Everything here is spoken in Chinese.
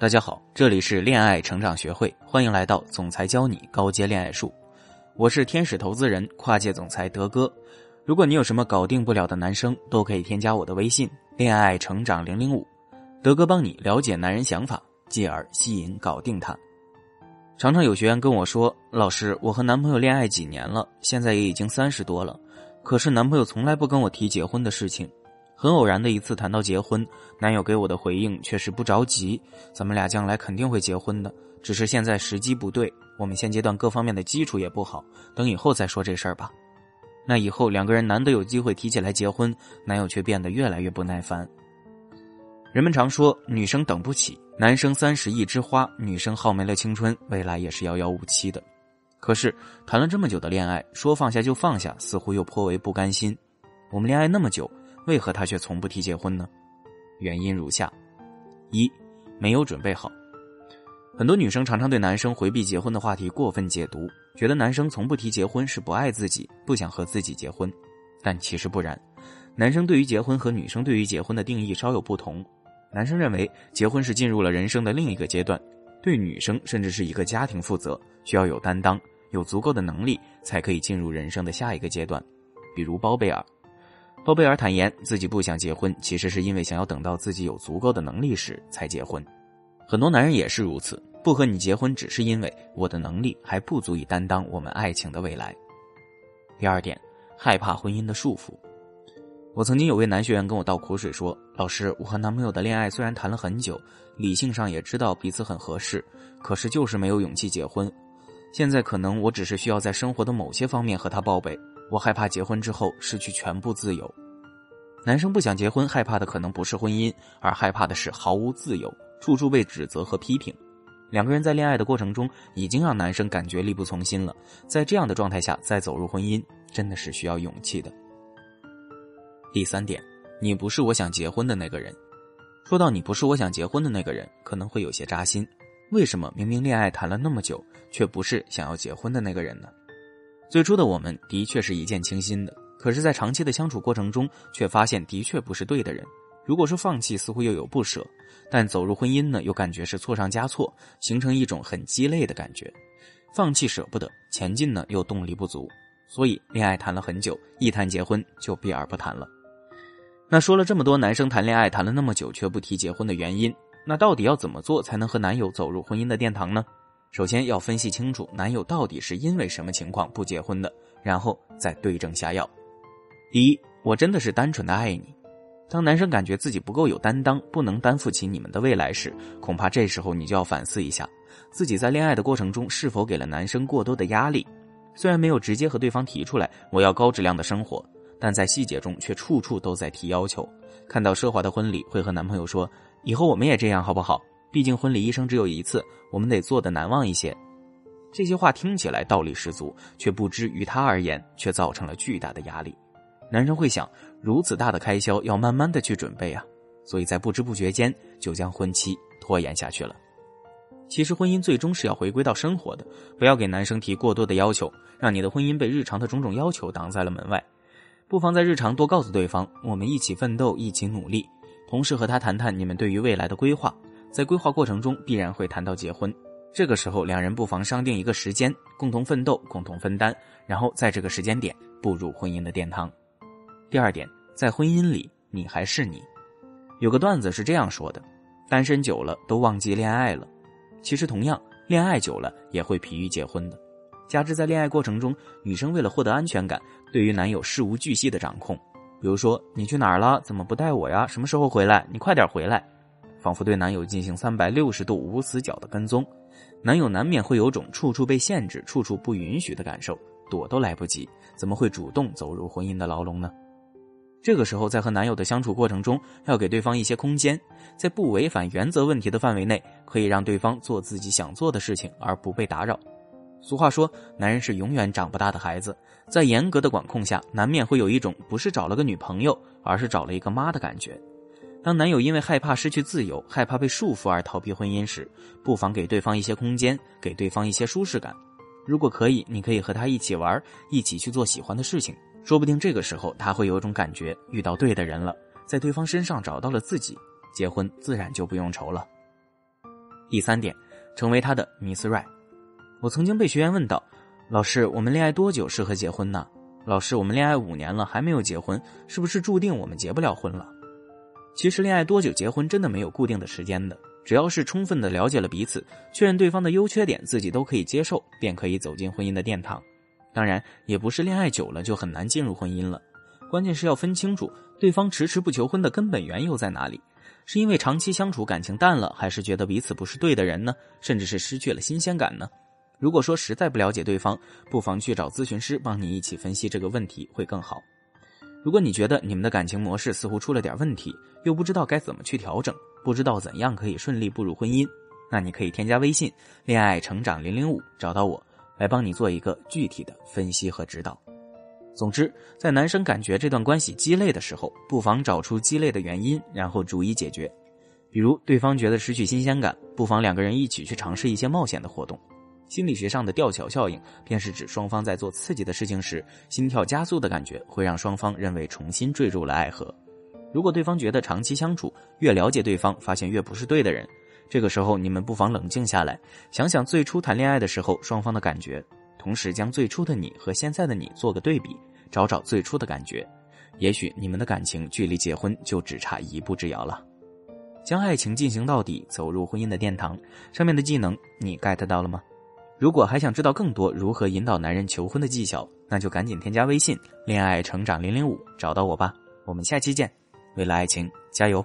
大家好，这里是恋爱成长学会，欢迎来到总裁教你高阶恋爱术。我是天使投资人、跨界总裁德哥。如果你有什么搞定不了的男生，都可以添加我的微信“恋爱成长零零五”，德哥帮你了解男人想法，继而吸引搞定他。常常有学员跟我说：“老师，我和男朋友恋爱几年了，现在也已经三十多了，可是男朋友从来不跟我提结婚的事情。”很偶然的一次谈到结婚，男友给我的回应却是不着急，咱们俩将来肯定会结婚的，只是现在时机不对，我们现阶段各方面的基础也不好，等以后再说这事儿吧。那以后两个人难得有机会提起来结婚，男友却变得越来越不耐烦。人们常说女生等不起，男生三十一枝花，女生耗没了青春，未来也是遥遥无期的。可是谈了这么久的恋爱，说放下就放下，似乎又颇为不甘心。我们恋爱那么久。为何他却从不提结婚呢？原因如下：一，没有准备好。很多女生常常对男生回避结婚的话题过分解读，觉得男生从不提结婚是不爱自己，不想和自己结婚。但其实不然，男生对于结婚和女生对于结婚的定义稍有不同。男生认为结婚是进入了人生的另一个阶段，对女生甚至是一个家庭负责，需要有担当，有足够的能力才可以进入人生的下一个阶段，比如包贝尔。包贝尔坦言，自己不想结婚，其实是因为想要等到自己有足够的能力时才结婚。很多男人也是如此，不和你结婚，只是因为我的能力还不足以担当我们爱情的未来。第二点，害怕婚姻的束缚。我曾经有位男学员跟我倒苦水说：“老师，我和男朋友的恋爱虽然谈了很久，理性上也知道彼此很合适，可是就是没有勇气结婚。现在可能我只是需要在生活的某些方面和他报备。”我害怕结婚之后失去全部自由。男生不想结婚，害怕的可能不是婚姻，而害怕的是毫无自由，处处被指责和批评。两个人在恋爱的过程中，已经让男生感觉力不从心了。在这样的状态下再走入婚姻，真的是需要勇气的。第三点，你不是我想结婚的那个人。说到你不是我想结婚的那个人，可能会有些扎心。为什么明明恋爱谈了那么久，却不是想要结婚的那个人呢？最初的我们的确是一见倾心的，可是，在长期的相处过程中，却发现的确不是对的人。如果说放弃，似乎又有不舍；但走入婚姻呢，又感觉是错上加错，形成一种很鸡肋的感觉。放弃舍不得，前进呢又动力不足，所以恋爱谈了很久，一谈结婚就避而不谈了。那说了这么多，男生谈恋爱谈了那么久却不提结婚的原因，那到底要怎么做才能和男友走入婚姻的殿堂呢？首先要分析清楚男友到底是因为什么情况不结婚的，然后再对症下药。第一，我真的是单纯的爱你。当男生感觉自己不够有担当，不能担负起你们的未来时，恐怕这时候你就要反思一下，自己在恋爱的过程中是否给了男生过多的压力。虽然没有直接和对方提出来我要高质量的生活，但在细节中却处处都在提要求。看到奢华的婚礼，会和男朋友说：“以后我们也这样好不好？”毕竟婚礼一生只有一次，我们得做的难忘一些。这些话听起来道理十足，却不知于他而言却造成了巨大的压力。男生会想，如此大的开销要慢慢的去准备啊，所以在不知不觉间就将婚期拖延下去了。其实婚姻最终是要回归到生活的，不要给男生提过多的要求，让你的婚姻被日常的种种要求挡在了门外。不妨在日常多告诉对方，我们一起奋斗，一起努力，同时和他谈谈你们对于未来的规划。在规划过程中必然会谈到结婚，这个时候两人不妨商定一个时间，共同奋斗，共同分担，然后在这个时间点步入婚姻的殿堂。第二点，在婚姻里你还是你。有个段子是这样说的：单身久了都忘记恋爱了。其实同样，恋爱久了也会疲于结婚的。加之在恋爱过程中，女生为了获得安全感，对于男友事无巨细的掌控，比如说你去哪儿了，怎么不带我呀？什么时候回来？你快点回来。仿佛对男友进行三百六十度无死角的跟踪，男友难免会有种处处被限制、处处不允许的感受，躲都来不及，怎么会主动走入婚姻的牢笼呢？这个时候，在和男友的相处过程中，要给对方一些空间，在不违反原则问题的范围内，可以让对方做自己想做的事情，而不被打扰。俗话说，男人是永远长不大的孩子，在严格的管控下，难免会有一种不是找了个女朋友，而是找了一个妈的感觉。当男友因为害怕失去自由、害怕被束缚而逃避婚姻时，不妨给对方一些空间，给对方一些舒适感。如果可以，你可以和他一起玩，一起去做喜欢的事情，说不定这个时候他会有种感觉，遇到对的人了，在对方身上找到了自己，结婚自然就不用愁了。第三点，成为他的 Miss Right。我曾经被学员问到：“老师，我们恋爱多久适合结婚呢？”老师，我们恋爱五年了还没有结婚，是不是注定我们结不了婚了？其实恋爱多久结婚真的没有固定的时间的，只要是充分的了解了彼此，确认对方的优缺点自己都可以接受，便可以走进婚姻的殿堂。当然，也不是恋爱久了就很难进入婚姻了，关键是要分清楚对方迟迟不求婚的根本缘由在哪里，是因为长期相处感情淡了，还是觉得彼此不是对的人呢？甚至是失去了新鲜感呢？如果说实在不了解对方，不妨去找咨询师帮你一起分析这个问题会更好。如果你觉得你们的感情模式似乎出了点问题，又不知道该怎么去调整，不知道怎样可以顺利步入婚姻，那你可以添加微信“恋爱成长零零五”找到我，来帮你做一个具体的分析和指导。总之，在男生感觉这段关系鸡肋的时候，不妨找出鸡肋的原因，然后逐一解决。比如对方觉得失去新鲜感，不妨两个人一起去尝试一些冒险的活动。心理学上的吊桥效应，便是指双方在做刺激的事情时，心跳加速的感觉会让双方认为重新坠入了爱河。如果对方觉得长期相处越了解对方，发现越不是对的人，这个时候你们不妨冷静下来，想想最初谈恋爱的时候双方的感觉，同时将最初的你和现在的你做个对比，找找最初的感觉，也许你们的感情距离结婚就只差一步之遥了。将爱情进行到底，走入婚姻的殿堂，上面的技能你 get 到了吗？如果还想知道更多如何引导男人求婚的技巧，那就赶紧添加微信“恋爱成长零零五”找到我吧。我们下期见，为了爱情加油！